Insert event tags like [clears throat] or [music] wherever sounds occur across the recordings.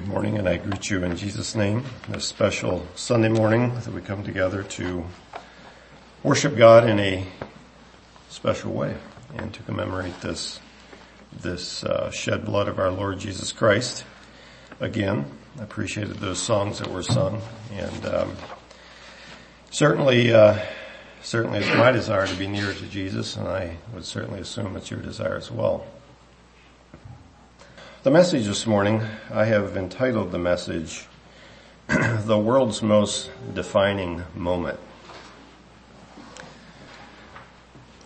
Good morning and I greet you in Jesus name. This special Sunday morning that we come together to worship God in a special way and to commemorate this, this uh, shed blood of our Lord Jesus Christ. Again, I appreciated those songs that were sung and um, certainly, uh, certainly it's my desire to be near to Jesus and I would certainly assume it's your desire as well. The message this morning, I have entitled the message, [clears throat] The World's Most Defining Moment.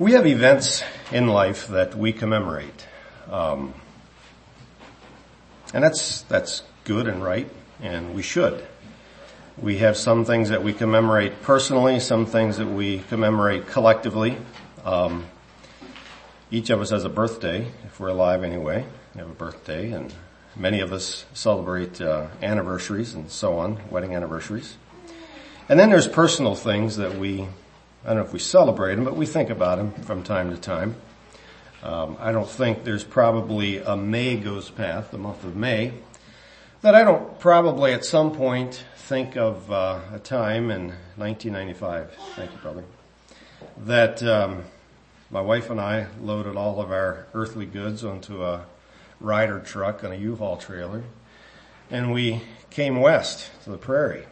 We have events in life that we commemorate. Um, and that's, that's good and right, and we should. We have some things that we commemorate personally, some things that we commemorate collectively. Um, each of us has a birthday, if we're alive anyway have a birthday and many of us celebrate uh, anniversaries and so on, wedding anniversaries. And then there's personal things that we, I don't know if we celebrate them, but we think about them from time to time. Um, I don't think there's probably a May goes past, the month of May, that I don't probably at some point think of uh, a time in 1995, thank you brother, that um, my wife and I loaded all of our earthly goods onto a Ryder truck on a U-Haul trailer, and we came west to the prairie,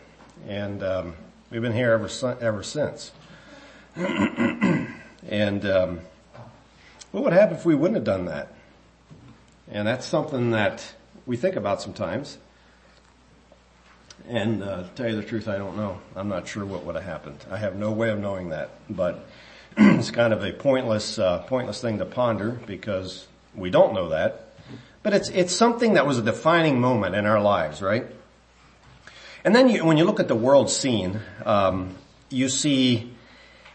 and um, we've been here ever ever since. [clears throat] and um, what would happen if we wouldn't have done that? And that's something that we think about sometimes. And uh, to tell you the truth, I don't know. I'm not sure what would have happened. I have no way of knowing that, but [clears throat] it's kind of a pointless, uh, pointless thing to ponder because we don't know that. But it's, it's something that was a defining moment in our lives, right? And then you, when you look at the world scene, um, you see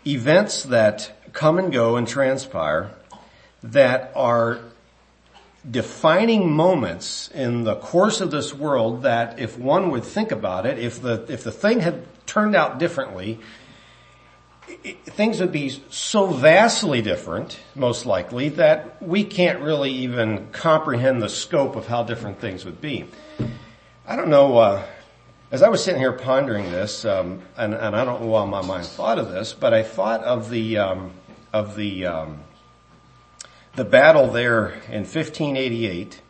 events that come and go and transpire that are defining moments in the course of this world that if one would think about it, if the, if the thing had turned out differently, things would be so vastly different, most likely, that we can't really even comprehend the scope of how different things would be. I don't know, uh, as I was sitting here pondering this, um, and, and, I don't know why my mind thought of this, but I thought of the, um, of the, um, the battle there in 1588,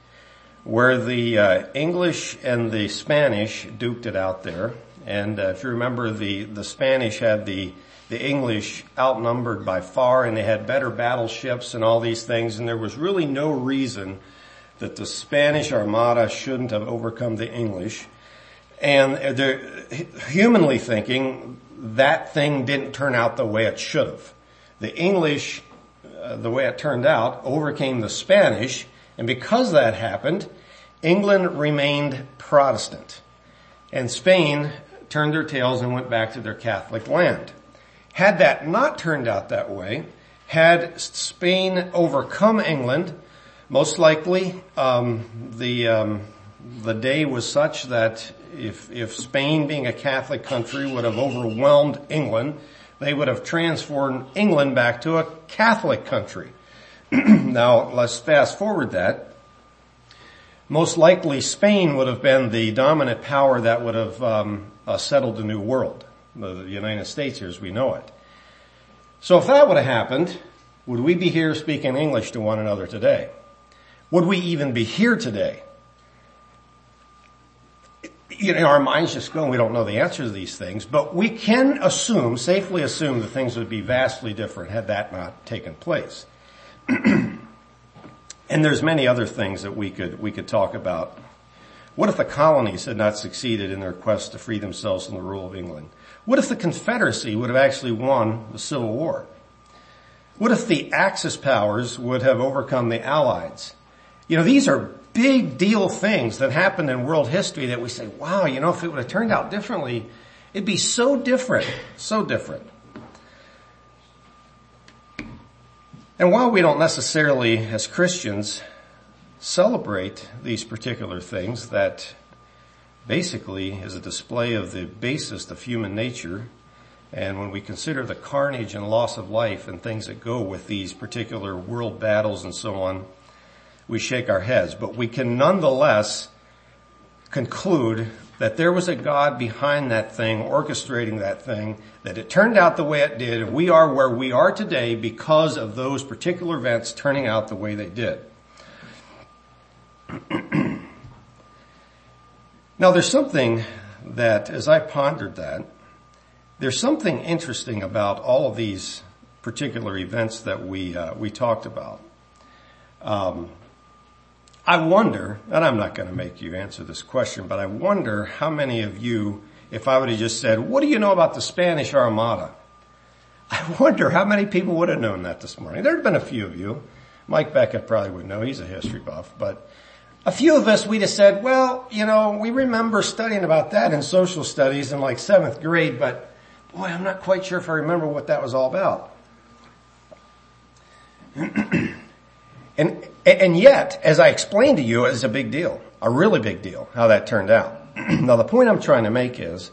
where the uh, English and the Spanish duked it out there. And uh, if you remember, the, the Spanish had the the English outnumbered by far and they had better battleships and all these things and there was really no reason that the Spanish Armada shouldn't have overcome the English. And humanly thinking, that thing didn't turn out the way it should have. The English, uh, the way it turned out, overcame the Spanish, and because that happened, England remained Protestant. And Spain turned their tails and went back to their Catholic land. Had that not turned out that way, had Spain overcome England, most likely um, the um, the day was such that if if Spain, being a Catholic country, would have overwhelmed England, they would have transformed England back to a Catholic country. [clears throat] now let's fast forward that. Most likely, Spain would have been the dominant power that would have um, uh, settled the New World the United States here as we know it. So if that would have happened, would we be here speaking English to one another today? Would we even be here today? You know, our minds just go, we don't know the answer to these things, but we can assume, safely assume that things would be vastly different had that not taken place. [clears throat] and there's many other things that we could, we could talk about. What if the colonies had not succeeded in their quest to free themselves from the rule of England? What if the Confederacy would have actually won the Civil War? What if the Axis powers would have overcome the Allies? You know, these are big deal things that happened in world history that we say, wow, you know, if it would have turned out differently, it'd be so different, so different. And while we don't necessarily, as Christians, celebrate these particular things that basically is a display of the basis of human nature. And when we consider the carnage and loss of life and things that go with these particular world battles and so on, we shake our heads. But we can nonetheless conclude that there was a God behind that thing, orchestrating that thing, that it turned out the way it did, and we are where we are today because of those particular events turning out the way they did. [clears throat] now there's something that, as I pondered that, there's something interesting about all of these particular events that we, uh, we talked about. Um, I wonder, and I'm not going to make you answer this question, but I wonder how many of you, if I would have just said, what do you know about the Spanish Armada? I [laughs] wonder how many people would have known that this morning. There'd been a few of you. Mike Beckett probably would know. He's a history buff, but a few of us, we'd have said, well, you know, we remember studying about that in social studies in like seventh grade, but boy, I'm not quite sure if I remember what that was all about. [clears throat] and, and yet, as I explained to you, it's a big deal. A really big deal, how that turned out. [clears throat] now the point I'm trying to make is,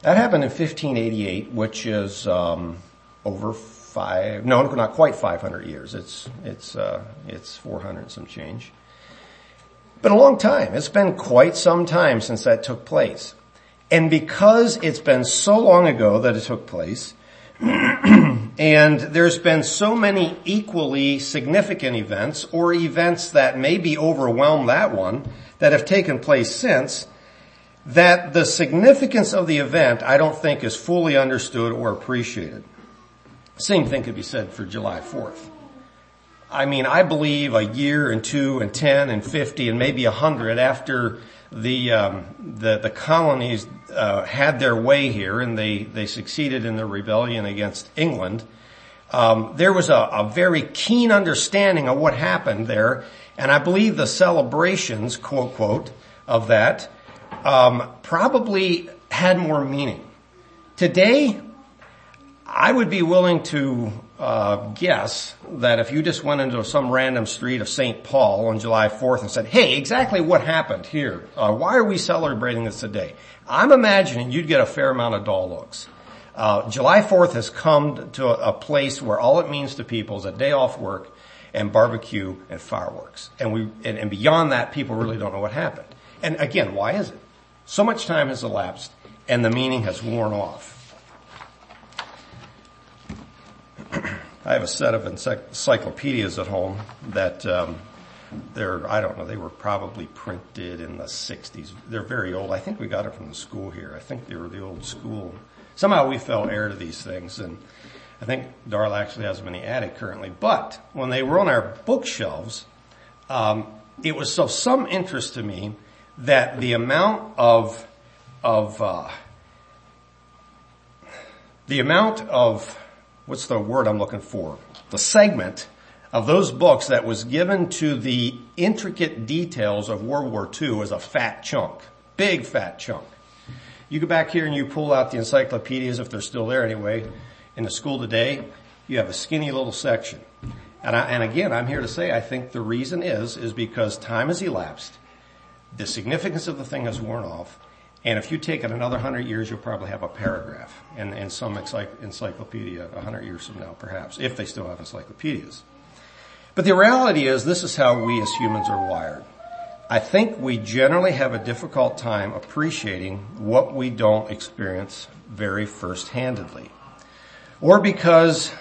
that happened in 1588, which is, um, over five, no, not quite 500 years. It's, it's, uh, it's 400 some change. But a long time. It's been quite some time since that took place. And because it's been so long ago that it took place, [clears throat] and there's been so many equally significant events or events that maybe overwhelm that one that have taken place since, that the significance of the event I don't think is fully understood or appreciated. Same thing could be said for July 4th. I mean, I believe a year and two and ten and fifty and maybe a hundred after the um, the, the colonies uh, had their way here and they they succeeded in their rebellion against England. Um, there was a, a, very keen understanding of what happened there, and I believe the celebrations, quote quote, of that um, probably had more meaning. Today, I would be willing to uh, guess that if you just went into some random street of St. Paul on July 4th and said, hey, exactly what happened here? Uh, why are we celebrating this today? I'm imagining you'd get a fair amount of dull looks. Uh, July 4th has come to a, a place where all it means to people is a day off work and barbecue and fireworks. And we, and, and beyond that, people really don't know what happened. And again, why is it? So much time has elapsed and the meaning has worn off. I have a set of encyclopedias at home that um, they're I don't know they were probably printed in the 60s. They're very old. I think we got it from the school here. I think they were the old school. Somehow we fell heir to these things, and I think Darla actually has them in the attic currently. But when they were on our bookshelves, um, it was of some interest to me that the amount of of uh, the amount of what's the word I'm looking for? The segment of those books that was given to the intricate details of World War II was a fat chunk. Big fat chunk. You go back here and you pull out the encyclopedias, if they're still there anyway, in the school today, you have a skinny little section. And, I, and again, I'm here to say I think the reason is, is because time has elapsed. The significance of the thing has worn off and if you take it another hundred years, you'll probably have a paragraph in, in some encyclopedia a hundred years from now, perhaps, if they still have encyclopedias. But the reality is this is how we as humans are wired. I think we generally have a difficult time appreciating what we don't experience very first-handedly. Or because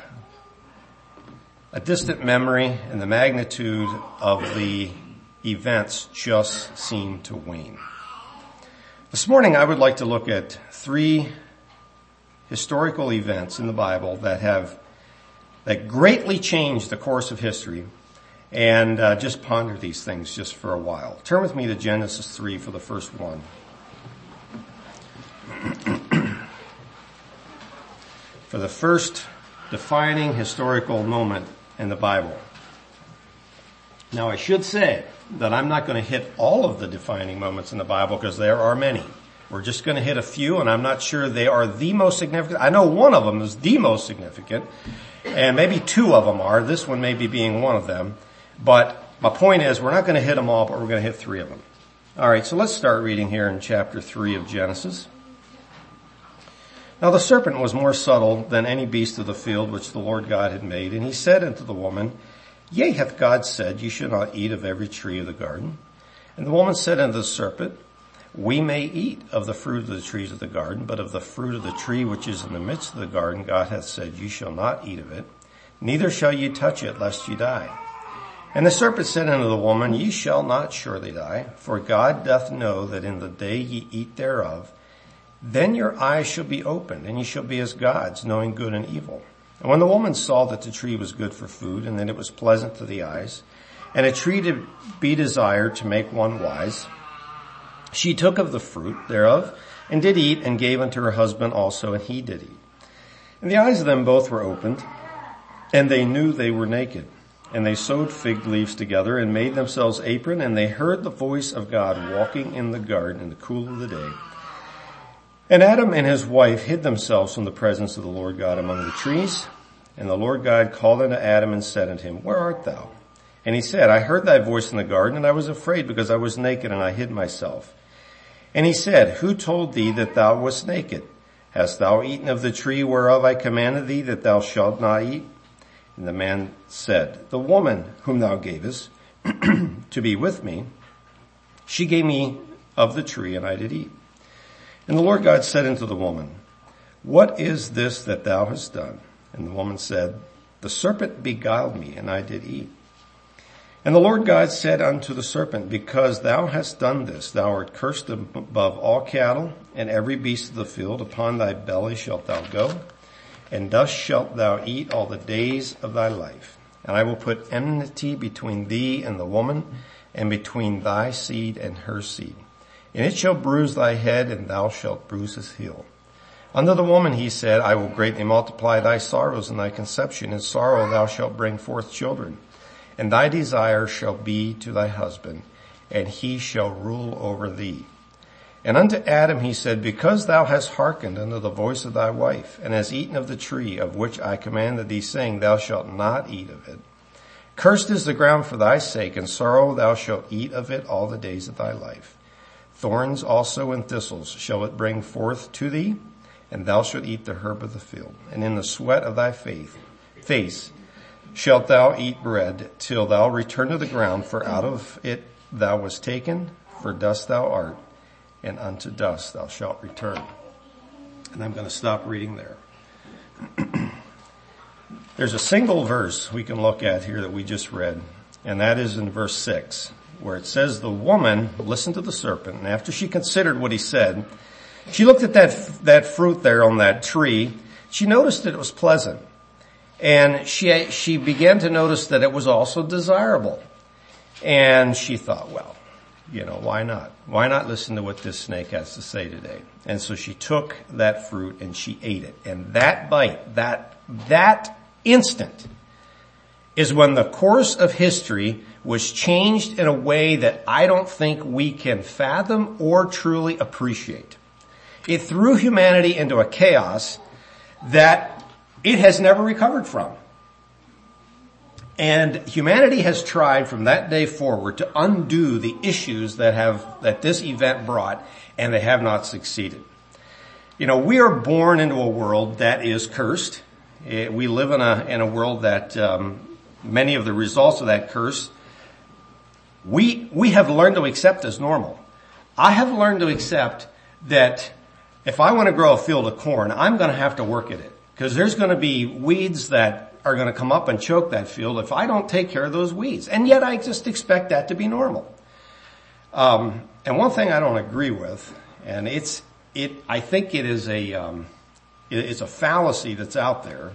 a distant memory and the magnitude of the events just seem to wane. This morning I would like to look at three historical events in the Bible that have, that greatly changed the course of history and uh, just ponder these things just for a while. Turn with me to Genesis 3 for the first one. [clears throat] for the first defining historical moment in the Bible. Now I should say that I'm not going to hit all of the defining moments in the Bible because there are many. We're just going to hit a few and I'm not sure they are the most significant. I know one of them is the most significant and maybe two of them are. This one maybe being one of them. But my point is we're not going to hit them all, but we're going to hit three of them. Alright, so let's start reading here in chapter 3 of Genesis. Now the serpent was more subtle than any beast of the field which the Lord God had made, and he said unto the woman, Yea, hath God said, You should not eat of every tree of the garden? And the woman said unto the serpent, we may eat of the fruit of the trees of the garden, but of the fruit of the tree which is in the midst of the garden, God hath said, you shall not eat of it, neither shall ye touch it, lest ye die. And the serpent said unto the woman, Ye shall not surely die, for God doth know that in the day ye eat thereof, then your eyes shall be opened, and ye shall be as gods, knowing good and evil. And when the woman saw that the tree was good for food, and that it was pleasant to the eyes, and a tree to be desired to make one wise, she took of the fruit thereof, and did eat, and gave unto her husband also, and he did eat. And the eyes of them both were opened, and they knew they were naked. And they sewed fig leaves together and made themselves apron, and they heard the voice of God walking in the garden in the cool of the day. And Adam and his wife hid themselves from the presence of the Lord God among the trees. And the Lord God called unto Adam and said unto him, Where art thou? And he said, I heard thy voice in the garden, and I was afraid because I was naked and I hid myself. And he said, Who told thee that thou wast naked? Hast thou eaten of the tree whereof I commanded thee that thou shalt not eat? And the man said, The woman whom thou gavest [clears throat] to be with me, she gave me of the tree and I did eat. And the Lord God said unto the woman, What is this that thou hast done? And the woman said, The serpent beguiled me and I did eat. And the Lord God said unto the serpent, Because thou hast done this, thou art cursed above all cattle and every beast of the field. Upon thy belly shalt thou go, and thus shalt thou eat all the days of thy life. And I will put enmity between thee and the woman, and between thy seed and her seed. And it shall bruise thy head, and thou shalt bruise his heel. Unto the woman he said, I will greatly multiply thy sorrows and thy conception. In sorrow thou shalt bring forth children. And thy desire shall be to thy husband, and he shall rule over thee. And unto Adam he said, Because thou hast hearkened unto the voice of thy wife, and hast eaten of the tree of which I commanded thee, saying, Thou shalt not eat of it. Cursed is the ground for thy sake, and sorrow thou shalt eat of it all the days of thy life. Thorns also and thistles shall it bring forth to thee, and thou shalt eat the herb of the field. And in the sweat of thy faith, face shalt thou eat bread till thou return to the ground, for out of it thou wast taken, for dust thou art, and unto dust thou shalt return. And I'm going to stop reading there. [clears throat] There's a single verse we can look at here that we just read, and that is in verse 6, where it says the woman listened to the serpent, and after she considered what he said, she looked at that, that fruit there on that tree, she noticed that it was pleasant and she, she began to notice that it was also desirable. And she thought, well, you know, why not? Why not listen to what this snake has to say today? And so she took that fruit and she ate it. And that bite, that, that instant is when the course of history was changed in a way that I don't think we can fathom or truly appreciate. It threw humanity into a chaos that it has never recovered from. And humanity has tried from that day forward to undo the issues that have, that this event brought, and they have not succeeded. You know, we are born into a world that is cursed. Eh, we live in a, in a world that, um, many of the results of that curse, we, we have learned to accept as normal. I have learned to accept that if I want to grow a field of corn, I'm going to have to work at it. Because there's going to be weeds that are going to come up and choke that field if I don't take care of those weeds. And yet I just expect that to be normal. Um, and one thing I don't agree with, and it's, it, I think it is a, um, it's a fallacy that's out there,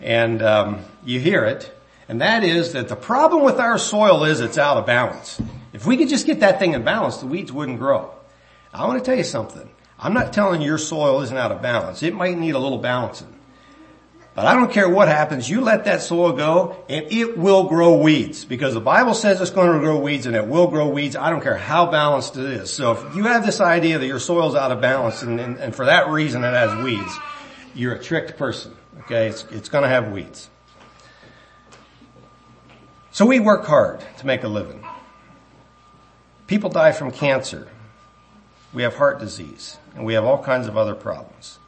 and um, you hear it, and that is that the problem with our soil is it's out of balance. If we could just get that thing in balance, the weeds wouldn't grow. I want to tell you something. I'm not telling you your soil isn't out of balance. It might need a little balancing. But I don't care what happens, you let that soil go and it will grow weeds because the Bible says it's going to grow weeds and it will grow weeds. I don't care how balanced it is. So if you have this idea that your soil's out of balance and, and, and for that reason it has weeds, you're a tricked person. Okay, it's, it's going to have weeds. So we work hard to make a living. People die from cancer. We have heart disease and we have all kinds of other problems.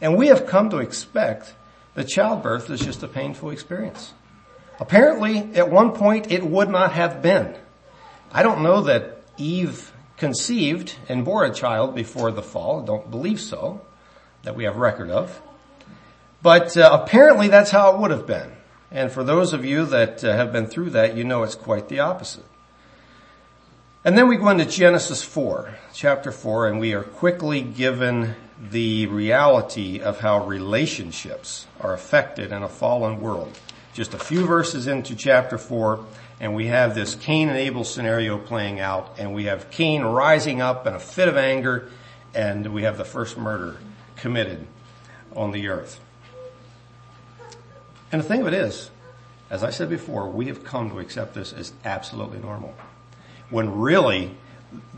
And we have come to expect that childbirth is just a painful experience. Apparently, at one point, it would not have been. I don't know that Eve conceived and bore a child before the fall. I don't believe so, that we have record of. But uh, apparently that's how it would have been. And for those of you that uh, have been through that, you know it's quite the opposite. And then we go into Genesis 4, chapter 4, and we are quickly given the reality of how relationships are affected in a fallen world. Just a few verses into chapter 4, and we have this Cain and Abel scenario playing out, and we have Cain rising up in a fit of anger, and we have the first murder committed on the earth. And the thing of it is, as I said before, we have come to accept this as absolutely normal when really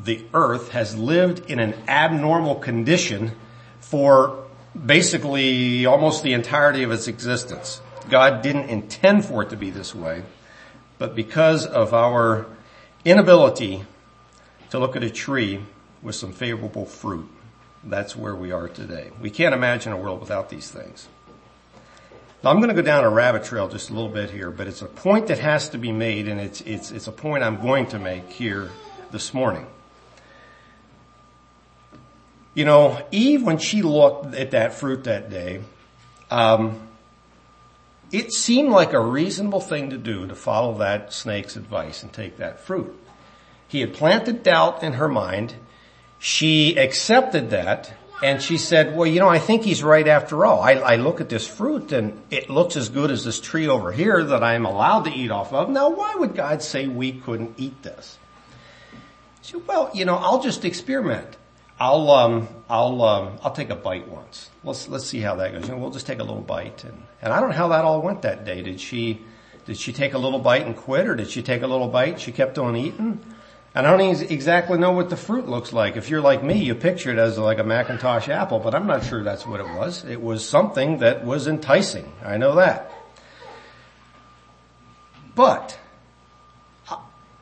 the earth has lived in an abnormal condition for basically almost the entirety of its existence. God didn't intend for it to be this way, but because of our inability to look at a tree with some favorable fruit, that's where we are today. We can't imagine a world without these things. Now I'm going to go down a rabbit trail just a little bit here, but it's a point that has to be made and it's, it's, it's a point I'm going to make here this morning. You know, Eve, when she looked at that fruit that day, um, it seemed like a reasonable thing to do to follow that snake's advice and take that fruit. He had planted doubt in her mind. She accepted that and she said, well, you know, I think he's right after all. I, I, look at this fruit and it looks as good as this tree over here that I'm allowed to eat off of. Now, why would God say we couldn't eat this? She said, well, you know, I'll just experiment. I'll, um, I'll, um, I'll take a bite once. Let's, let's see how that goes. You know, we'll just take a little bite. And, and I don't know how that all went that day. Did she, did she take a little bite and quit or did she take a little bite? She kept on eating? I don't exactly know what the fruit looks like. If you're like me, you picture it as like a McIntosh apple, but I'm not sure that's what it was. It was something that was enticing. I know that. But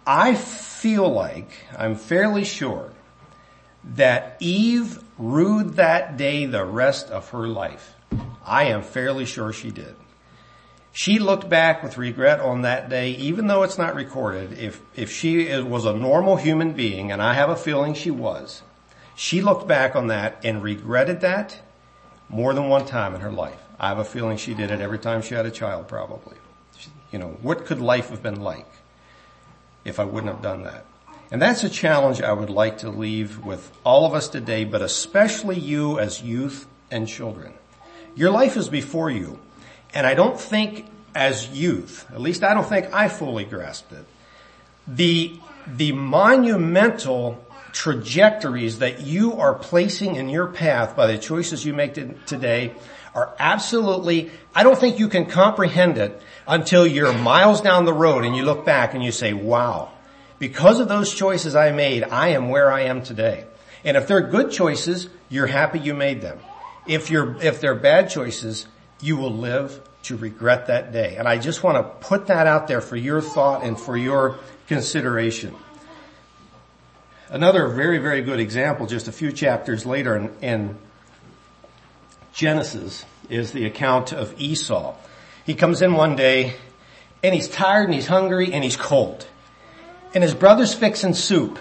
I feel like, I'm fairly sure, that Eve rued that day the rest of her life. I am fairly sure she did. She looked back with regret on that day, even though it's not recorded. If, if she was a normal human being, and I have a feeling she was, she looked back on that and regretted that more than one time in her life. I have a feeling she did it every time she had a child probably. You know, what could life have been like if I wouldn't have done that? And that's a challenge I would like to leave with all of us today, but especially you as youth and children. Your life is before you. And I don't think as youth, at least I don't think I fully grasped it, the, the monumental trajectories that you are placing in your path by the choices you make today are absolutely, I don't think you can comprehend it until you're miles down the road and you look back and you say, wow, because of those choices I made, I am where I am today. And if they're good choices, you're happy you made them. If you're, if they're bad choices, you will live to regret that day. And I just want to put that out there for your thought and for your consideration. Another very, very good example just a few chapters later in, in Genesis is the account of Esau. He comes in one day and he's tired and he's hungry and he's cold. And his brother's fixing soup.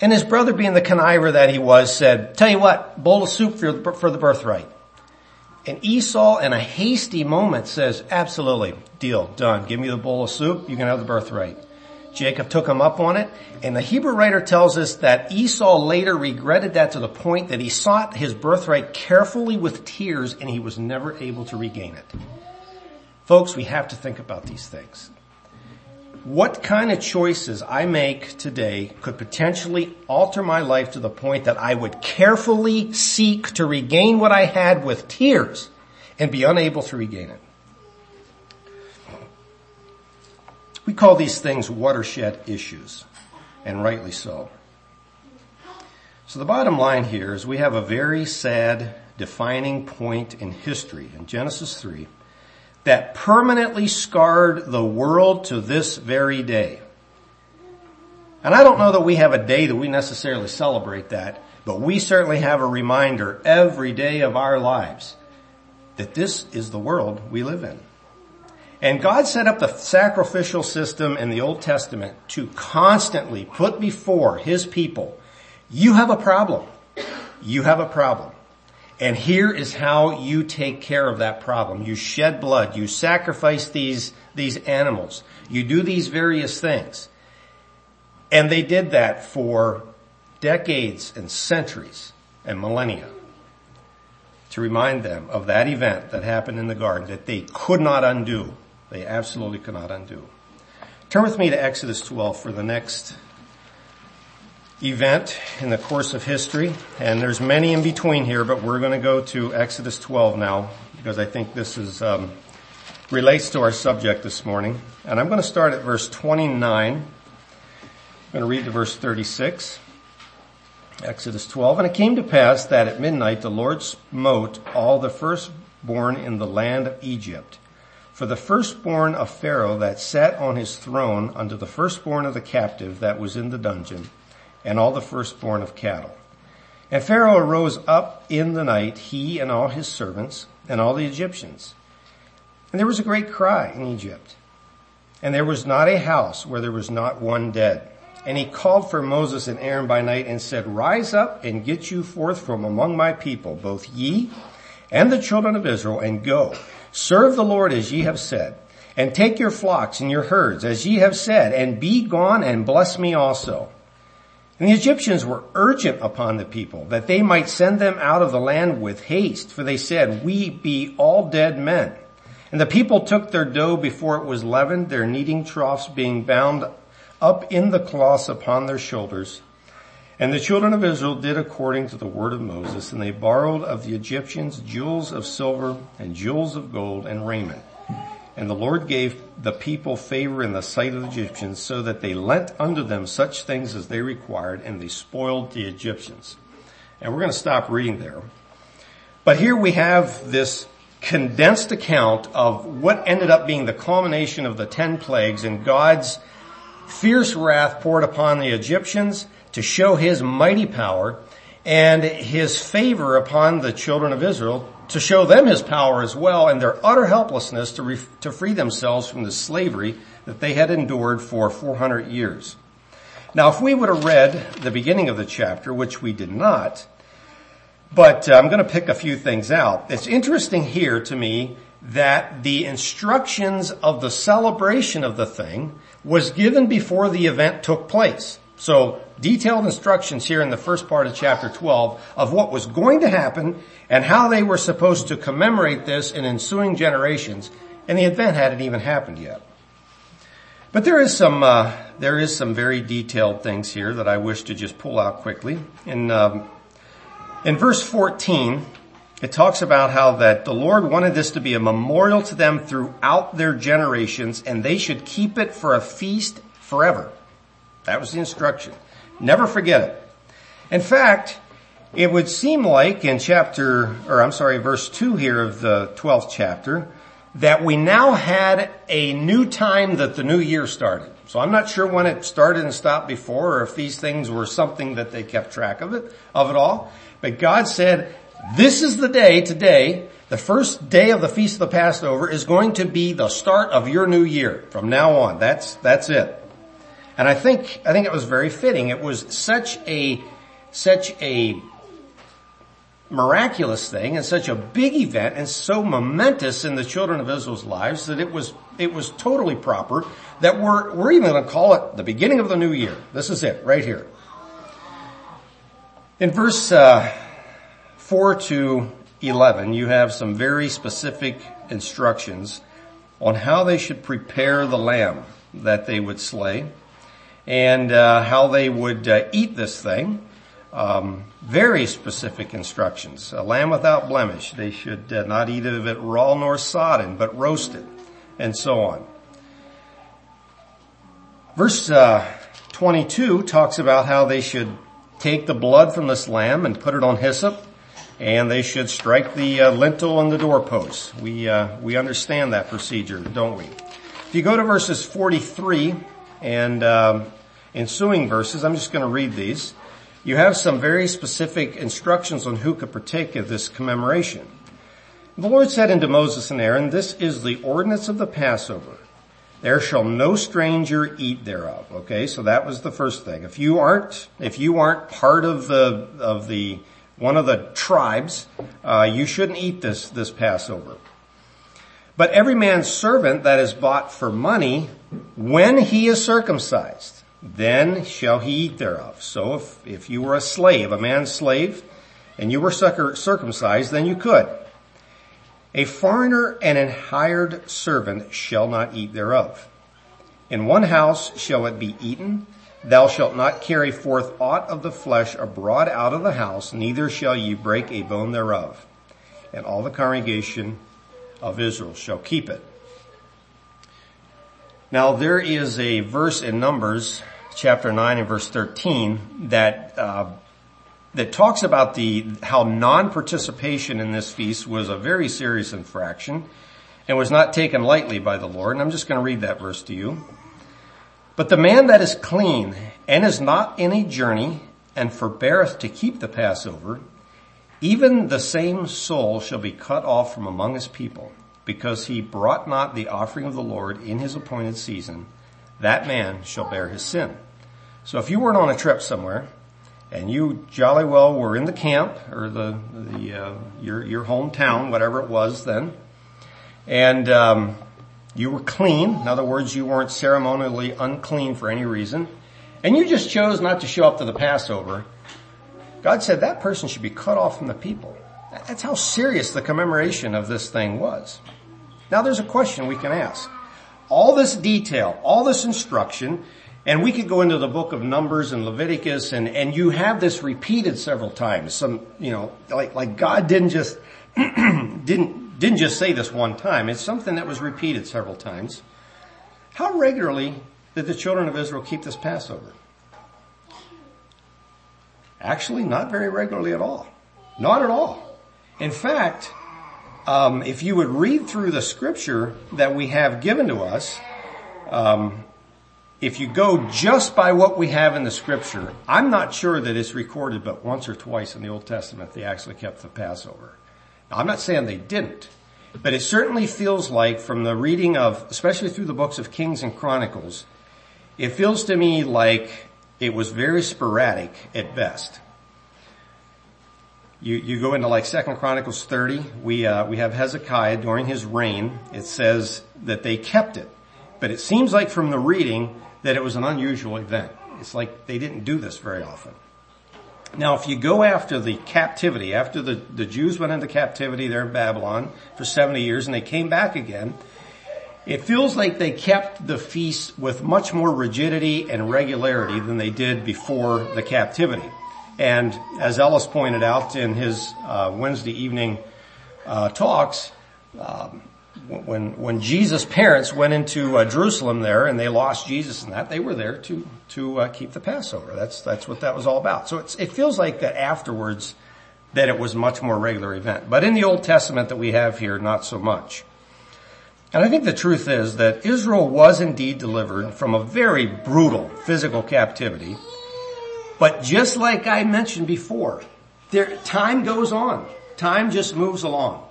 And his brother being the conniver that he was said, tell you what, bowl of soup for, for the birthright. And Esau in a hasty moment says, absolutely, deal, done. Give me the bowl of soup, you can have the birthright. Jacob took him up on it, and the Hebrew writer tells us that Esau later regretted that to the point that he sought his birthright carefully with tears and he was never able to regain it. Folks, we have to think about these things what kind of choices I make today could potentially alter my life to the point that I would carefully seek to regain what I had with tears and be unable to regain it. We call these things watershed issues, and rightly so. So the bottom line here is we have a very sad defining point in history in Genesis 3 that permanently scarred the world to this very day. And I don't know that we have a day that we necessarily celebrate that, but we certainly have a reminder every day of our lives that this is the world we live in. And God set up the sacrificial system in the Old Testament to constantly put before His people, you have a problem. You have a problem. And here is how you take care of that problem. You shed blood. You sacrifice these, these animals. You do these various things. And they did that for decades and centuries and millennia to remind them of that event that happened in the garden that they could not undo. They absolutely could not undo. Turn with me to Exodus 12 for the next event in the course of history. And there's many in between here, but we're going to go to Exodus 12 now because I think this is, um, relates to our subject this morning. And I'm going to start at verse 29. I'm going to read to verse 36. Exodus 12. And it came to pass that at midnight the Lord smote all the firstborn in the land of Egypt. For the firstborn of Pharaoh that sat on his throne unto the firstborn of the captive that was in the dungeon, and all the firstborn of cattle. And Pharaoh arose up in the night, he and all his servants, and all the Egyptians. And there was a great cry in Egypt. And there was not a house where there was not one dead. And he called for Moses and Aaron by night and said, Rise up and get you forth from among my people, both ye and the children of Israel, and go. Serve the Lord as ye have said. And take your flocks and your herds as ye have said, and be gone and bless me also. And the Egyptians were urgent upon the people that they might send them out of the land with haste, for they said, We be all dead men. And the people took their dough before it was leavened, their kneading troughs being bound up in the cloths upon their shoulders. And the children of Israel did according to the word of Moses, and they borrowed of the Egyptians jewels of silver and jewels of gold and raiment. And the Lord gave the people favor in the sight of the Egyptians so that they lent unto them such things as they required and they spoiled the Egyptians. And we're going to stop reading there. But here we have this condensed account of what ended up being the culmination of the ten plagues and God's fierce wrath poured upon the Egyptians to show his mighty power and his favor upon the children of Israel to show them his power as well and their utter helplessness to, re- to free themselves from the slavery that they had endured for 400 years. Now, if we would have read the beginning of the chapter, which we did not, but uh, I'm going to pick a few things out. It's interesting here to me that the instructions of the celebration of the thing was given before the event took place. So detailed instructions here in the first part of chapter 12 of what was going to happen and how they were supposed to commemorate this in ensuing generations. And the event hadn't even happened yet. But there is some uh, there is some very detailed things here that I wish to just pull out quickly. In um, in verse 14, it talks about how that the Lord wanted this to be a memorial to them throughout their generations and they should keep it for a feast forever. That was the instruction. Never forget it. In fact, it would seem like in chapter, or I'm sorry, verse 2 here of the 12th chapter, that we now had a new time that the new year started. So I'm not sure when it started and stopped before or if these things were something that they kept track of it, of it all. But God said, this is the day today, the first day of the Feast of the Passover is going to be the start of your new year. From now on, that's, that's it. And I think, I think it was very fitting. It was such a, such a miraculous thing and such a big event and so momentous in the children of Israel's lives that it was, it was totally proper that we're, we're even going to call it the beginning of the new year. This is it, right here. In verse, uh, 4 to 11, you have some very specific instructions on how they should prepare the lamb that they would slay and uh, how they would uh, eat this thing. Um, very specific instructions. A lamb without blemish. They should uh, not eat of it raw nor sodden, but roasted, and so on. Verse uh, 22 talks about how they should take the blood from this lamb and put it on hyssop and they should strike the uh, lintel and the doorposts. We uh, we understand that procedure, don't we? If you go to verses 43 and um, ensuing verses, I'm just going to read these. You have some very specific instructions on who could partake of this commemoration. The Lord said unto Moses and Aaron, this is the ordinance of the Passover. There shall no stranger eat thereof. Okay, so that was the first thing. If you aren't, if you aren't part of the, of the, one of the tribes, uh, you shouldn't eat this, this Passover. But every man's servant that is bought for money, when he is circumcised, then shall he eat thereof. So if, if you were a slave, a man's slave, and you were circumcised, then you could. A foreigner and an hired servant shall not eat thereof. In one house shall it be eaten. Thou shalt not carry forth aught of the flesh abroad out of the house, neither shall ye break a bone thereof. And all the congregation of Israel shall keep it. Now there is a verse in Numbers chapter 9 and verse 13 that uh, that talks about the how non-participation in this feast was a very serious infraction and was not taken lightly by the Lord. And I'm just going to read that verse to you. But the man that is clean and is not in a journey and forbeareth to keep the Passover, even the same soul shall be cut off from among his people, because he brought not the offering of the Lord in his appointed season. That man shall bear his sin. So if you weren't on a trip somewhere, and you jolly well were in the camp or the the uh, your your hometown, whatever it was then, and um, you were clean. In other words, you weren't ceremonially unclean for any reason, and you just chose not to show up to the Passover. God said that person should be cut off from the people. That's how serious the commemoration of this thing was. Now there's a question we can ask. All this detail, all this instruction, and we could go into the book of Numbers and Leviticus and, and you have this repeated several times. Some, you know, like, like God didn't just, [clears throat] didn't, didn't just say this one time. It's something that was repeated several times. How regularly did the children of Israel keep this Passover? Actually, not very regularly at all. Not at all. In fact, um, if you would read through the scripture that we have given to us, um, if you go just by what we have in the scripture, I'm not sure that it's recorded but once or twice in the Old Testament they actually kept the Passover. Now, I'm not saying they didn't, but it certainly feels like from the reading of, especially through the books of Kings and Chronicles, it feels to me like it was very sporadic at best. You, you go into like Second Chronicles 30, we, uh, we have Hezekiah during his reign. It says that they kept it. But it seems like from the reading that it was an unusual event. It's like they didn't do this very often. Now, if you go after the captivity, after the, the Jews went into captivity there in Babylon for 70 years and they came back again, it feels like they kept the feast with much more rigidity and regularity than they did before the captivity. And as Ellis pointed out in his uh, Wednesday evening uh, talks, um, when when Jesus' parents went into uh, Jerusalem there and they lost Jesus and that, they were there to to uh, keep the Passover. That's that's what that was all about. So it feels like that afterwards that it was much more regular event. But in the Old Testament that we have here, not so much. And I think the truth is that Israel was indeed delivered from a very brutal physical captivity. But just like I mentioned before, there, time goes on. Time just moves along.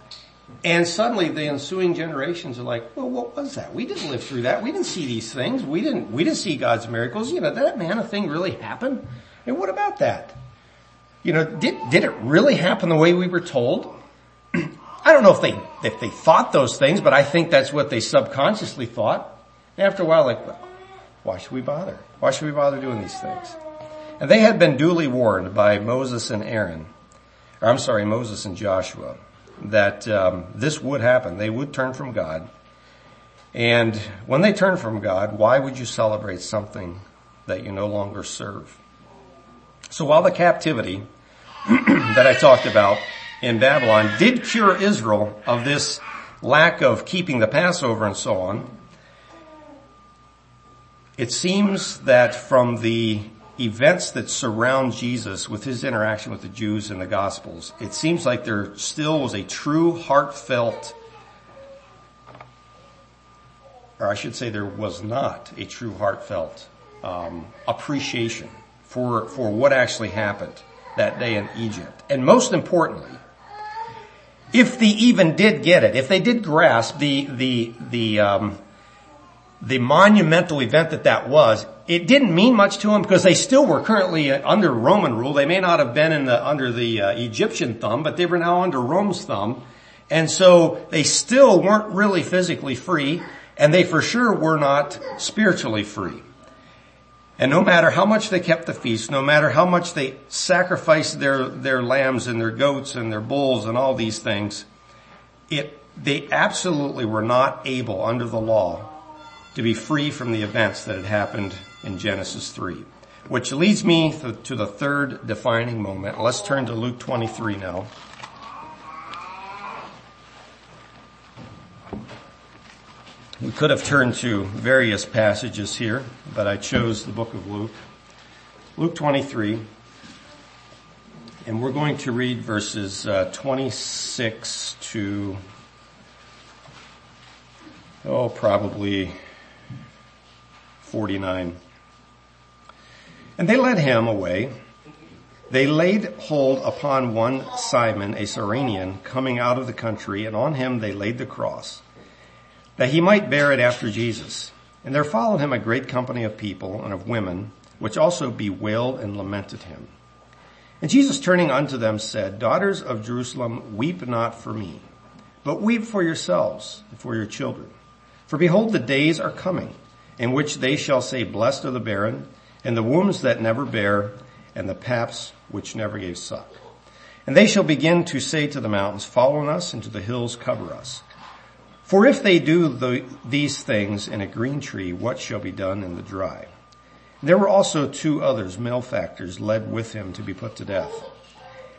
And suddenly the ensuing generations are like, well, what was that? We didn't live through that. We didn't see these things. We didn't, we didn't see God's miracles. You know, did that manna thing really happen? And what about that? You know, did, did it really happen the way we were told? I don't know if they, if they thought those things, but I think that's what they subconsciously thought. And after a while, like, why should we bother? Why should we bother doing these things? And they had been duly warned by Moses and Aaron, or I'm sorry, Moses and Joshua that um, this would happen. They would turn from God. And when they turn from God, why would you celebrate something that you no longer serve? So while the captivity [clears throat] that I talked about in Babylon did cure Israel of this lack of keeping the Passover and so on, it seems that from the events that surround Jesus with his interaction with the Jews in the Gospels, it seems like there still was a true heartfelt, or I should say there was not a true heartfelt um, appreciation for, for what actually happened that day in Egypt. And most importantly, if they even did get it, if they did grasp the, the, the, um, the monumental event that that was, it didn't mean much to them because they still were currently under Roman rule. They may not have been the, under the uh, Egyptian thumb, but they were now under Rome's thumb. And so they still weren't really physically free and they for sure were not spiritually free. And no matter how much they kept the feast, no matter how much they sacrificed their, their lambs and their goats and their bulls and all these things, it, they absolutely were not able under the law to be free from the events that had happened in Genesis 3. Which leads me to the third defining moment. Let's turn to Luke 23 now. We could have turned to various passages here, but I chose the book of Luke. Luke 23, and we're going to read verses uh, 26 to, oh, probably 49. And they led him away. They laid hold upon one Simon, a Cyrenian, coming out of the country, and on him they laid the cross that he might bear it after Jesus. And there followed him a great company of people and of women, which also bewailed and lamented him. And Jesus turning unto them said, Daughters of Jerusalem, weep not for me, but weep for yourselves and for your children. For behold, the days are coming in which they shall say, blessed are the barren and the wombs that never bear and the paps which never gave suck. And they shall begin to say to the mountains, follow us and to the hills cover us. For if they do the, these things in a green tree, what shall be done in the dry? There were also two others, malefactors, led with him to be put to death.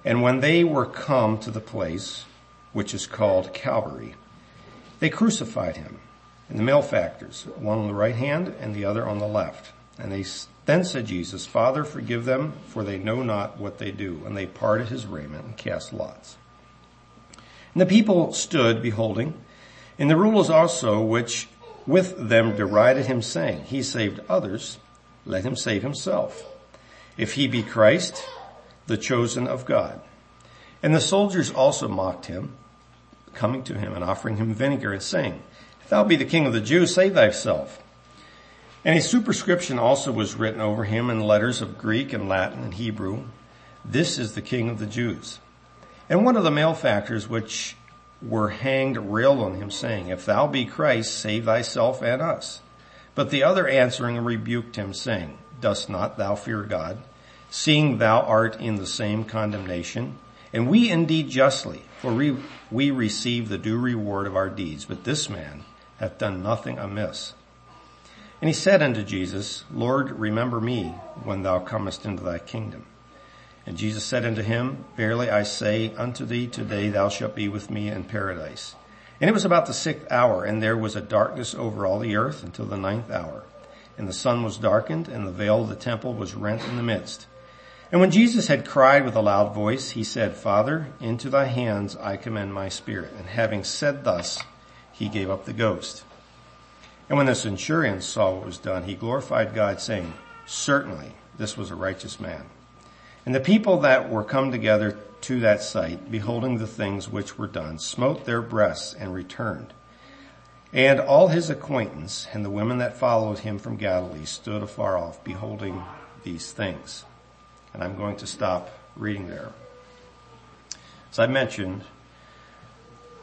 And when they were come to the place, which is called Calvary, they crucified him, and the malefactors, one on the right hand and the other on the left. And they then said Jesus, Father, forgive them, for they know not what they do. And they parted his raiment and cast lots. And the people stood beholding, and the rulers also which with them derided him saying, he saved others, let him save himself. If he be Christ, the chosen of God. And the soldiers also mocked him, coming to him and offering him vinegar and saying, if thou be the king of the Jews, save thyself. And a superscription also was written over him in letters of Greek and Latin and Hebrew. This is the king of the Jews. And one of the malefactors which were hanged railed on him saying, if thou be Christ, save thyself and us. But the other answering rebuked him saying, dost not thou fear God, seeing thou art in the same condemnation? And we indeed justly, for we, we receive the due reward of our deeds, but this man hath done nothing amiss. And he said unto Jesus, Lord, remember me when thou comest into thy kingdom. And Jesus said unto him, Verily I say unto thee, today thou shalt be with me in paradise. And it was about the sixth hour, and there was a darkness over all the earth until the ninth hour. And the sun was darkened, and the veil of the temple was rent in the midst. And when Jesus had cried with a loud voice, he said, Father, into thy hands I commend my spirit. And having said thus, he gave up the ghost. And when the centurion saw what was done, he glorified God, saying, Certainly this was a righteous man. And the people that were come together to that sight, beholding the things which were done, smote their breasts and returned. And all his acquaintance and the women that followed him from Galilee stood afar off, beholding these things. And I'm going to stop reading there. As I mentioned,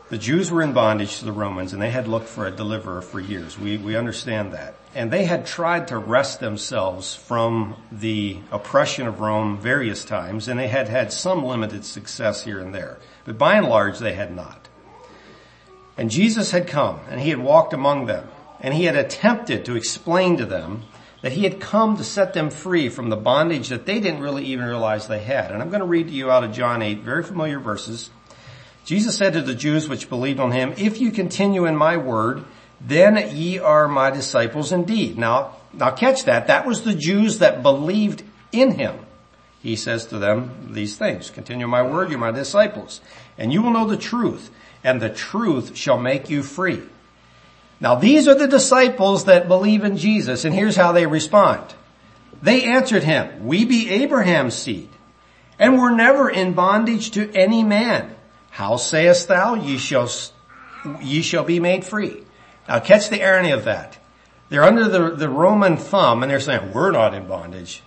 the Jews were in bondage to the Romans and they had looked for a deliverer for years. We, we understand that. And they had tried to wrest themselves from the oppression of Rome various times and they had had some limited success here and there. But by and large they had not. And Jesus had come and he had walked among them and he had attempted to explain to them that he had come to set them free from the bondage that they didn't really even realize they had. And I'm going to read to you out of John 8, very familiar verses. Jesus said to the Jews which believed on him, if you continue in my word, then ye are my disciples indeed. Now, now catch that. That was the Jews that believed in him. He says to them these things, continue my word, you're my disciples, and you will know the truth, and the truth shall make you free. Now these are the disciples that believe in Jesus, and here's how they respond. They answered him, we be Abraham's seed, and were never in bondage to any man. How sayest thou? Ye shall, ye shall be made free. Now catch the irony of that. They're under the, the Roman thumb and they're saying, we're not in bondage.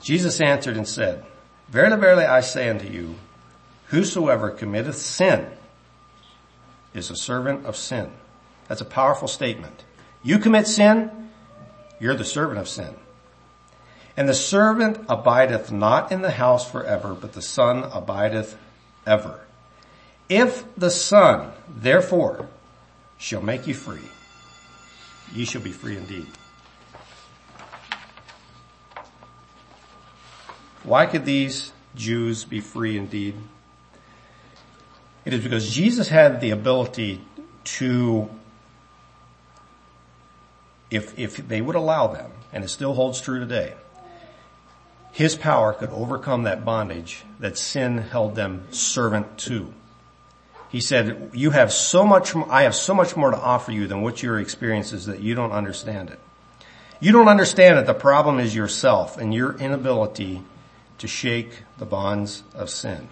Jesus answered and said, Verily, verily, I say unto you, whosoever committeth sin is a servant of sin. That's a powerful statement. You commit sin, you're the servant of sin. And the servant abideth not in the house forever, but the son abideth ever. If the son, therefore, shall make you free, ye shall be free indeed. Why could these Jews be free indeed? It is because Jesus had the ability to, if, if they would allow them, and it still holds true today, his power could overcome that bondage that sin held them servant to. He said, you have so much, I have so much more to offer you than what your experience is that you don't understand it. You don't understand it. the problem is yourself and your inability to shake the bonds of sin.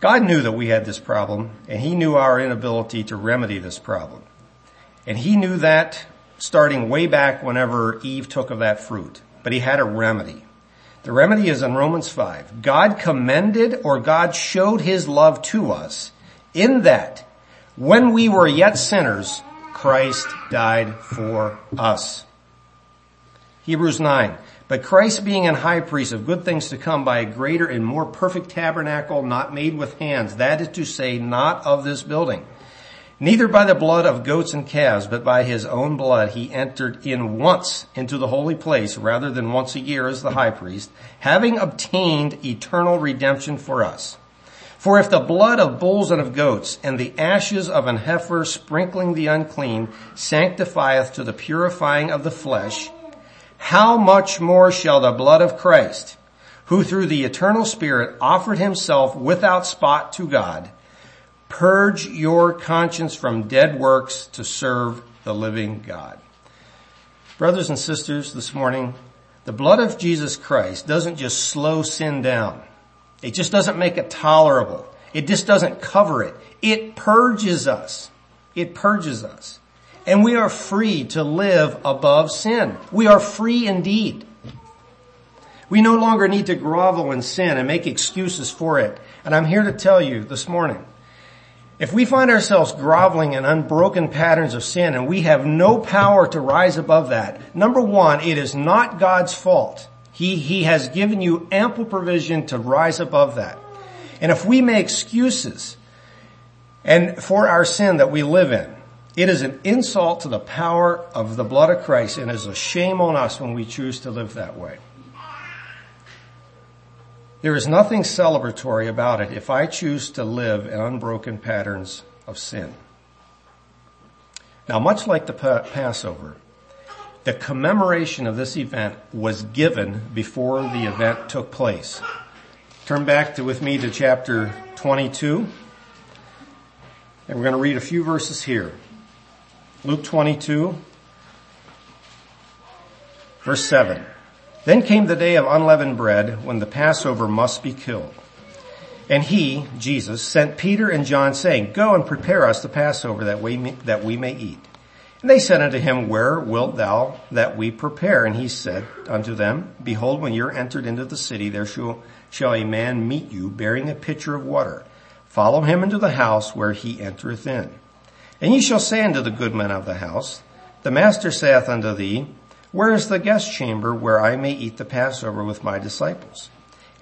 God knew that we had this problem and he knew our inability to remedy this problem. And he knew that starting way back whenever Eve took of that fruit, but he had a remedy. The remedy is in Romans 5. God commended or God showed his love to us in that when we were yet sinners, Christ died for us. Hebrews 9. But Christ being an high priest of good things to come by a greater and more perfect tabernacle not made with hands, that is to say, not of this building. Neither by the blood of goats and calves, but by his own blood he entered in once into the holy place rather than once a year as the high priest, having obtained eternal redemption for us. For if the blood of bulls and of goats and the ashes of an heifer sprinkling the unclean sanctifieth to the purifying of the flesh, how much more shall the blood of Christ, who through the eternal spirit offered himself without spot to God, purge your conscience from dead works to serve the living God. Brothers and sisters, this morning, the blood of Jesus Christ doesn't just slow sin down. It just doesn't make it tolerable. It just doesn't cover it. It purges us. It purges us and we are free to live above sin. We are free indeed. We no longer need to grovel in sin and make excuses for it. And I'm here to tell you this morning, if we find ourselves groveling in unbroken patterns of sin and we have no power to rise above that, number one, it is not God's fault. He, he has given you ample provision to rise above that. And if we make excuses and for our sin that we live in, it is an insult to the power of the blood of Christ and is a shame on us when we choose to live that way. There is nothing celebratory about it if I choose to live in unbroken patterns of sin. Now much like the Passover, the commemoration of this event was given before the event took place. Turn back to, with me to chapter 22 and we're going to read a few verses here. Luke 22, verse 7. Then came the day of unleavened bread when the Passover must be killed. And he, Jesus, sent Peter and John saying, Go and prepare us the Passover that we that we may eat. And they said unto him, Where wilt thou that we prepare? And he said unto them, Behold, when you're entered into the city, there shall, shall a man meet you bearing a pitcher of water. Follow him into the house where he entereth in. And ye shall say unto the goodman of the house, The master saith unto thee, Where is the guest chamber where I may eat the Passover with my disciples?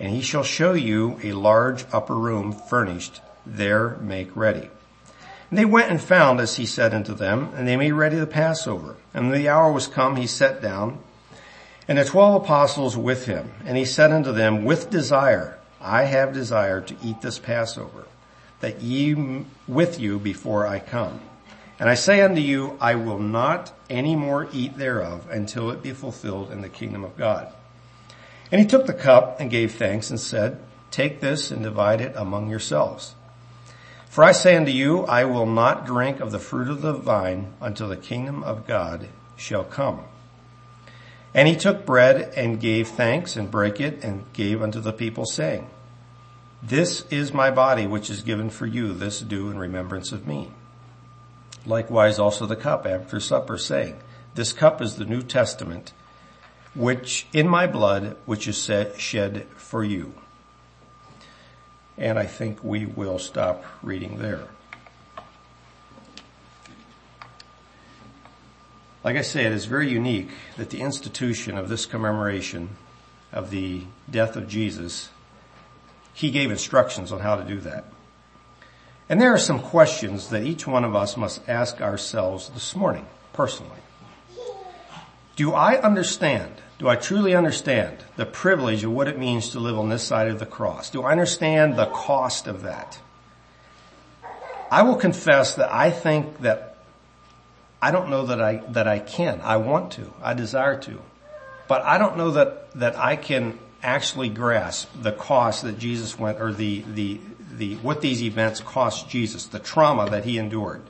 And he shall show you a large upper room furnished, there make ready. And they went and found as he said unto them, and they made ready the Passover. And when the hour was come, he sat down, and the twelve apostles with him. And he said unto them, With desire, I have desired to eat this Passover, that ye with you before I come. And I say unto you, I will not any more eat thereof until it be fulfilled in the kingdom of God. And he took the cup and gave thanks and said, take this and divide it among yourselves. For I say unto you, I will not drink of the fruit of the vine until the kingdom of God shall come. And he took bread and gave thanks and brake it and gave unto the people saying, This is my body which is given for you. This do in remembrance of me. Likewise also the cup after supper saying, this cup is the New Testament which in my blood which is shed for you. And I think we will stop reading there. Like I say, it is very unique that the institution of this commemoration of the death of Jesus, he gave instructions on how to do that. And there are some questions that each one of us must ask ourselves this morning, personally. Do I understand, do I truly understand the privilege of what it means to live on this side of the cross? Do I understand the cost of that? I will confess that I think that I don't know that I, that I can. I want to. I desire to. But I don't know that, that I can actually grasp the cost that Jesus went, or the, the, the, what these events cost Jesus, the trauma that he endured.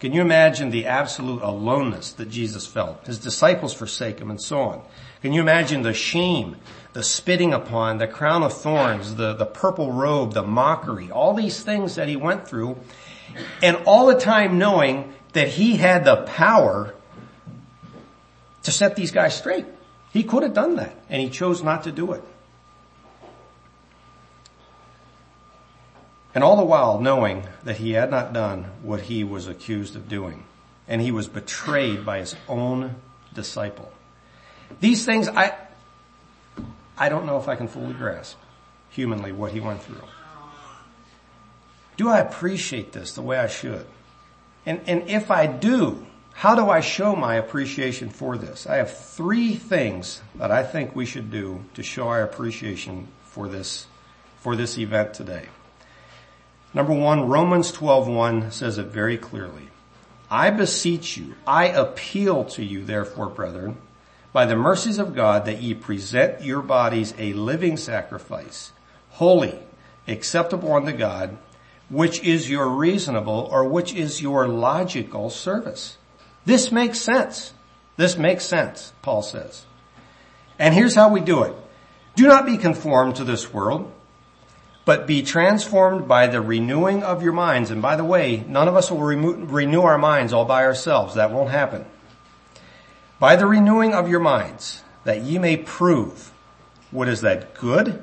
Can you imagine the absolute aloneness that Jesus felt? His disciples forsake him and so on. Can you imagine the shame, the spitting upon, the crown of thorns, the, the purple robe, the mockery, all these things that he went through, and all the time knowing that he had the power to set these guys straight. He could have done that, and he chose not to do it. And all the while knowing that he had not done what he was accused of doing. And he was betrayed by his own disciple. These things I, I don't know if I can fully grasp humanly what he went through. Do I appreciate this the way I should? And, and if I do, how do I show my appreciation for this? I have three things that I think we should do to show our appreciation for this, for this event today. Number one, Romans 12.1 says it very clearly. I beseech you, I appeal to you therefore, brethren, by the mercies of God that ye present your bodies a living sacrifice, holy, acceptable unto God, which is your reasonable or which is your logical service. This makes sense. This makes sense, Paul says. And here's how we do it. Do not be conformed to this world, but be transformed by the renewing of your minds. And by the way, none of us will renew our minds all by ourselves. That won't happen. By the renewing of your minds, that ye may prove what is that good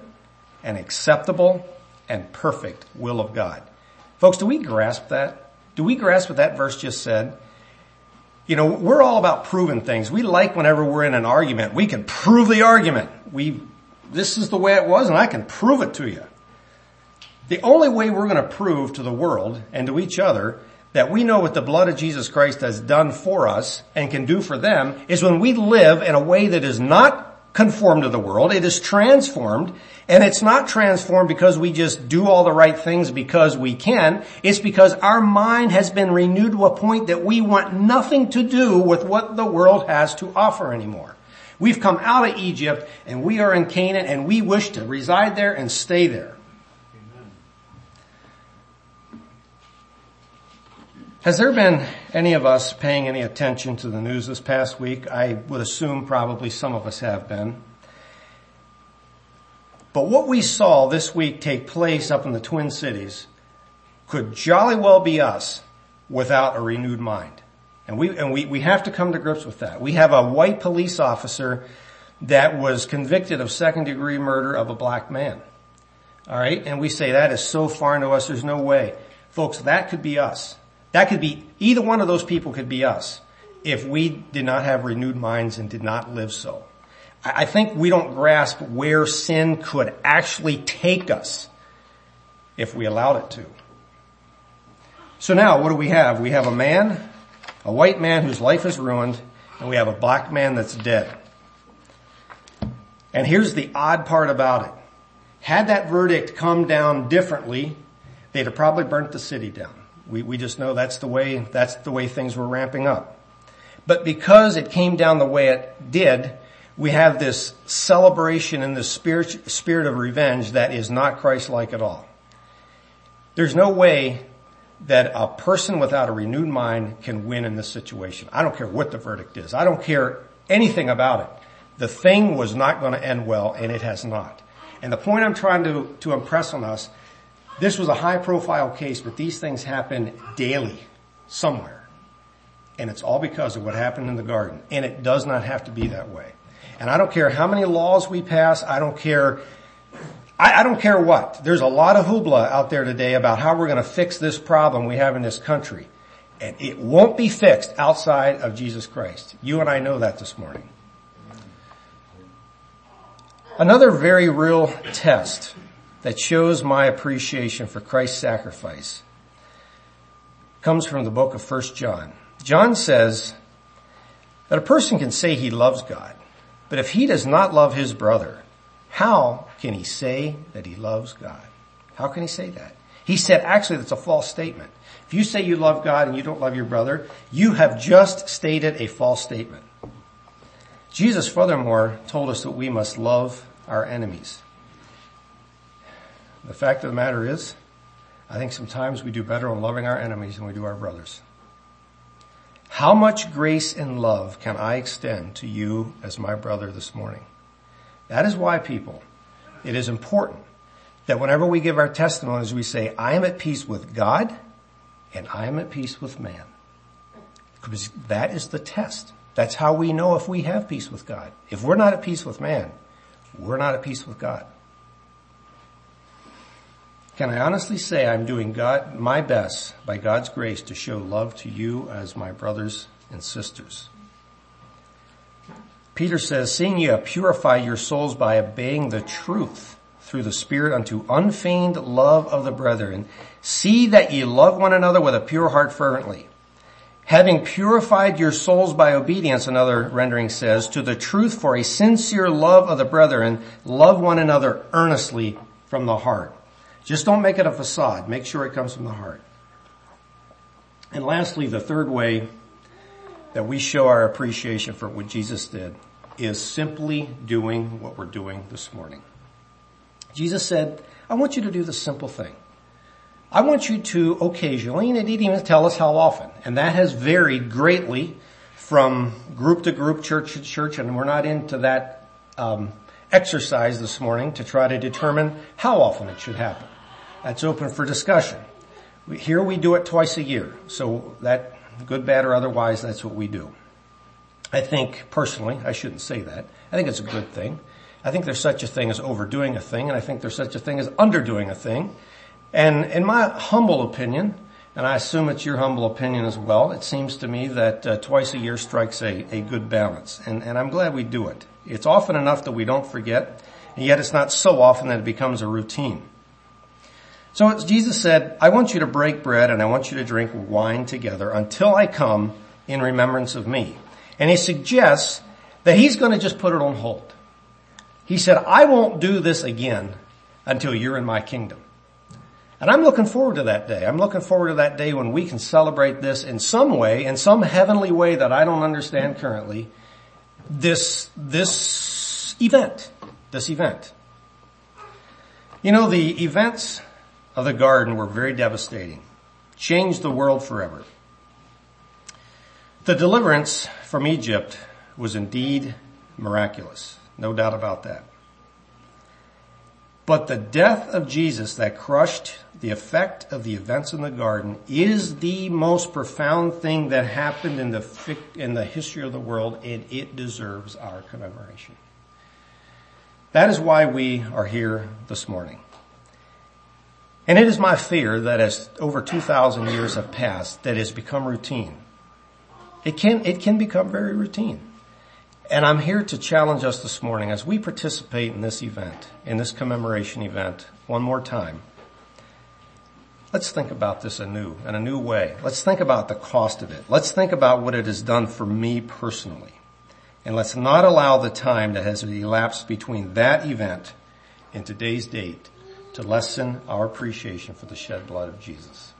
and acceptable and perfect will of God. Folks, do we grasp that? Do we grasp what that verse just said? You know, we're all about proving things. We like whenever we're in an argument, we can prove the argument. We, this is the way it was and I can prove it to you. The only way we're going to prove to the world and to each other that we know what the blood of Jesus Christ has done for us and can do for them is when we live in a way that is not conformed to the world. It is transformed and it's not transformed because we just do all the right things because we can. It's because our mind has been renewed to a point that we want nothing to do with what the world has to offer anymore. We've come out of Egypt and we are in Canaan and we wish to reside there and stay there. Has there been any of us paying any attention to the news this past week? I would assume probably some of us have been. But what we saw this week take place up in the Twin Cities could jolly well be us without a renewed mind. And we, and we, we have to come to grips with that. We have a white police officer that was convicted of second degree murder of a black man. Alright? And we say that is so foreign to us, there's no way. Folks, that could be us. That could be, either one of those people could be us if we did not have renewed minds and did not live so. I think we don't grasp where sin could actually take us if we allowed it to. So now what do we have? We have a man, a white man whose life is ruined, and we have a black man that's dead. And here's the odd part about it. Had that verdict come down differently, they'd have probably burnt the city down. We, we just know that's the way, that's the way things were ramping up. But because it came down the way it did, we have this celebration in the spirit, spirit of revenge that is not Christ-like at all. There's no way that a person without a renewed mind can win in this situation. I don't care what the verdict is. I don't care anything about it. The thing was not going to end well and it has not. And the point I'm trying to, to impress on us This was a high profile case, but these things happen daily somewhere. And it's all because of what happened in the garden. And it does not have to be that way. And I don't care how many laws we pass. I don't care. I, I don't care what. There's a lot of hoopla out there today about how we're going to fix this problem we have in this country. And it won't be fixed outside of Jesus Christ. You and I know that this morning. Another very real test that shows my appreciation for Christ's sacrifice comes from the book of 1 John. John says that a person can say he loves God, but if he does not love his brother, how can he say that he loves God? How can he say that? He said actually that's a false statement. If you say you love God and you don't love your brother, you have just stated a false statement. Jesus furthermore told us that we must love our enemies. The fact of the matter is, I think sometimes we do better on loving our enemies than we do our brothers. How much grace and love can I extend to you as my brother this morning? That is why people, it is important that whenever we give our testimonies, we say, I am at peace with God and I am at peace with man. Because that is the test. That's how we know if we have peace with God. If we're not at peace with man, we're not at peace with God. Can I honestly say I'm doing God, my best by God's grace to show love to you as my brothers and sisters? Peter says, seeing you purified your souls by obeying the truth through the Spirit unto unfeigned love of the brethren, see that ye love one another with a pure heart fervently. Having purified your souls by obedience, another rendering says, to the truth for a sincere love of the brethren, love one another earnestly from the heart. Just don't make it a facade. Make sure it comes from the heart. And lastly, the third way that we show our appreciation for what Jesus did is simply doing what we're doing this morning. Jesus said, I want you to do the simple thing. I want you to occasionally, and it didn't even tell us how often, and that has varied greatly from group to group, church to church, and we're not into that um, exercise this morning to try to determine how often it should happen. That's open for discussion. Here we do it twice a year, so that, good, bad, or otherwise, that's what we do. I think, personally, I shouldn't say that. I think it's a good thing. I think there's such a thing as overdoing a thing, and I think there's such a thing as underdoing a thing. And in my humble opinion, and I assume it's your humble opinion as well, it seems to me that uh, twice a year strikes a, a good balance. And, and I'm glad we do it. It's often enough that we don't forget, and yet it's not so often that it becomes a routine. So Jesus said, I want you to break bread and I want you to drink wine together until I come in remembrance of me. And he suggests that he's going to just put it on hold. He said, I won't do this again until you're in my kingdom. And I'm looking forward to that day. I'm looking forward to that day when we can celebrate this in some way, in some heavenly way that I don't understand currently, this, this event, this event. You know, the events of the garden were very devastating, changed the world forever. The deliverance from Egypt was indeed miraculous. No doubt about that. But the death of Jesus that crushed the effect of the events in the garden is the most profound thing that happened in the, in the history of the world and it deserves our commemoration. That is why we are here this morning. And it is my fear that as over 2,000 years have passed, that has become routine. It can, it can become very routine. And I'm here to challenge us this morning as we participate in this event, in this commemoration event, one more time. Let's think about this anew, in a new way. Let's think about the cost of it. Let's think about what it has done for me personally. And let's not allow the time that has elapsed between that event and today's date to lessen our appreciation for the shed blood of Jesus.